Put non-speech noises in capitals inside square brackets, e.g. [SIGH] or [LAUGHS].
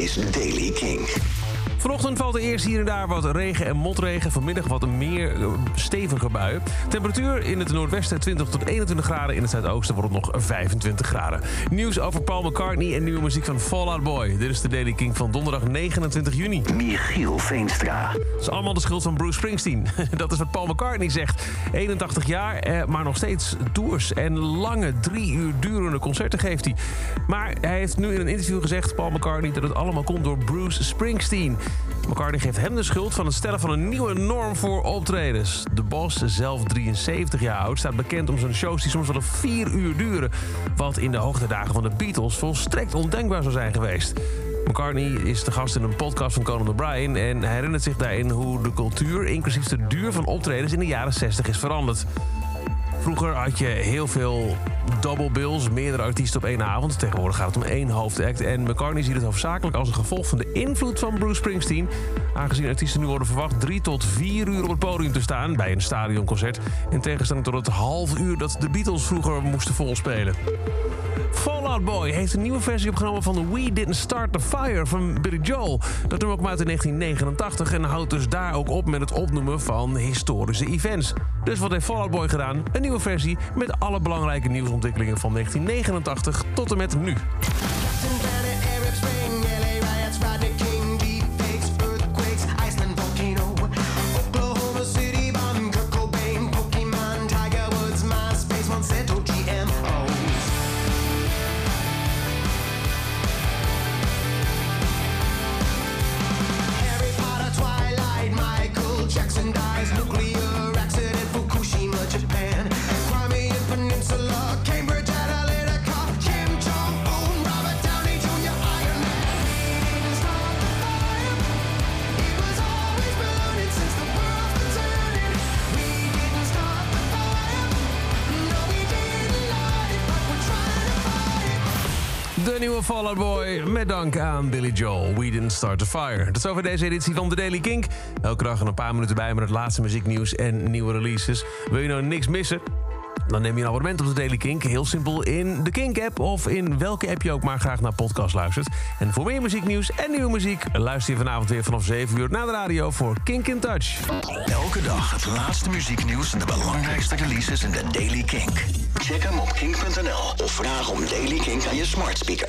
is Daily King. Vanochtend valt er eerst hier en daar wat regen en motregen. Vanmiddag wat meer eh, stevige buien. Temperatuur in het noordwesten 20 tot 21 graden. In het zuidoosten wordt het nog 25 graden. Nieuws over Paul McCartney en nieuwe muziek van Fall Out Boy. Dit is de Daily King van donderdag 29 juni. Michiel Veenstra. Het is allemaal de schuld van Bruce Springsteen. [LAUGHS] Dat is wat Paul McCartney zegt. 81 jaar, eh, maar nog steeds tours en lange, drie uur durende concerten geeft hij. Maar hij heeft nu in een interview gezegd, Paul McCartney, dat het allemaal komt door Bruce Springsteen. McCartney geeft hem de schuld van het stellen van een nieuwe norm voor optredens. De Bos, zelf 73 jaar oud, staat bekend om zijn shows die soms wel vier uur duren. Wat in de hoogtedagen van de Beatles volstrekt ondenkbaar zou zijn geweest. McCartney is de gast in een podcast van Conan O'Brien... en herinnert zich daarin hoe de cultuur, inclusief de duur van optredens... in de jaren 60 is veranderd. Vroeger had je heel veel double bills, meerdere artiesten op één avond. Tegenwoordig gaat het om één hoofdact. En McCartney ziet het hoofdzakelijk als een gevolg van de invloed van Bruce Springsteen. Aangezien artiesten nu worden verwacht drie tot vier uur op het podium te staan bij een stadionconcert. In tegenstelling tot het half uur dat de Beatles vroeger moesten volspelen. Fall Out Boy heeft een nieuwe versie opgenomen van We Didn't Start the Fire van Billy Joel. Dat nummer kwam uit in 1989 en houdt dus daar ook op met het opnoemen van historische events. Dus wat heeft Fall Out Boy gedaan? Een nieuwe versie met alle belangrijke nieuwsontwikkelingen van 1989 tot en met nu. De nieuwe Fall Out Boy met dank aan Billy Joel. We didn't start the fire. Dat is over deze editie van The Daily Kink. Elke dag een paar minuten bij met het laatste muzieknieuws en nieuwe releases. Wil je nou niks missen? Dan neem je een abonnement op de Daily Kink. Heel simpel in de Kink-app of in welke app je ook maar graag naar podcast luistert. En voor meer muzieknieuws en nieuwe muziek... luister je vanavond weer vanaf 7 uur naar de radio voor Kink in Touch. Elke dag het laatste muzieknieuws en de belangrijkste releases in de Daily Kink. Check hem op kink.nl of vraag om Daily Kink aan je smart speaker.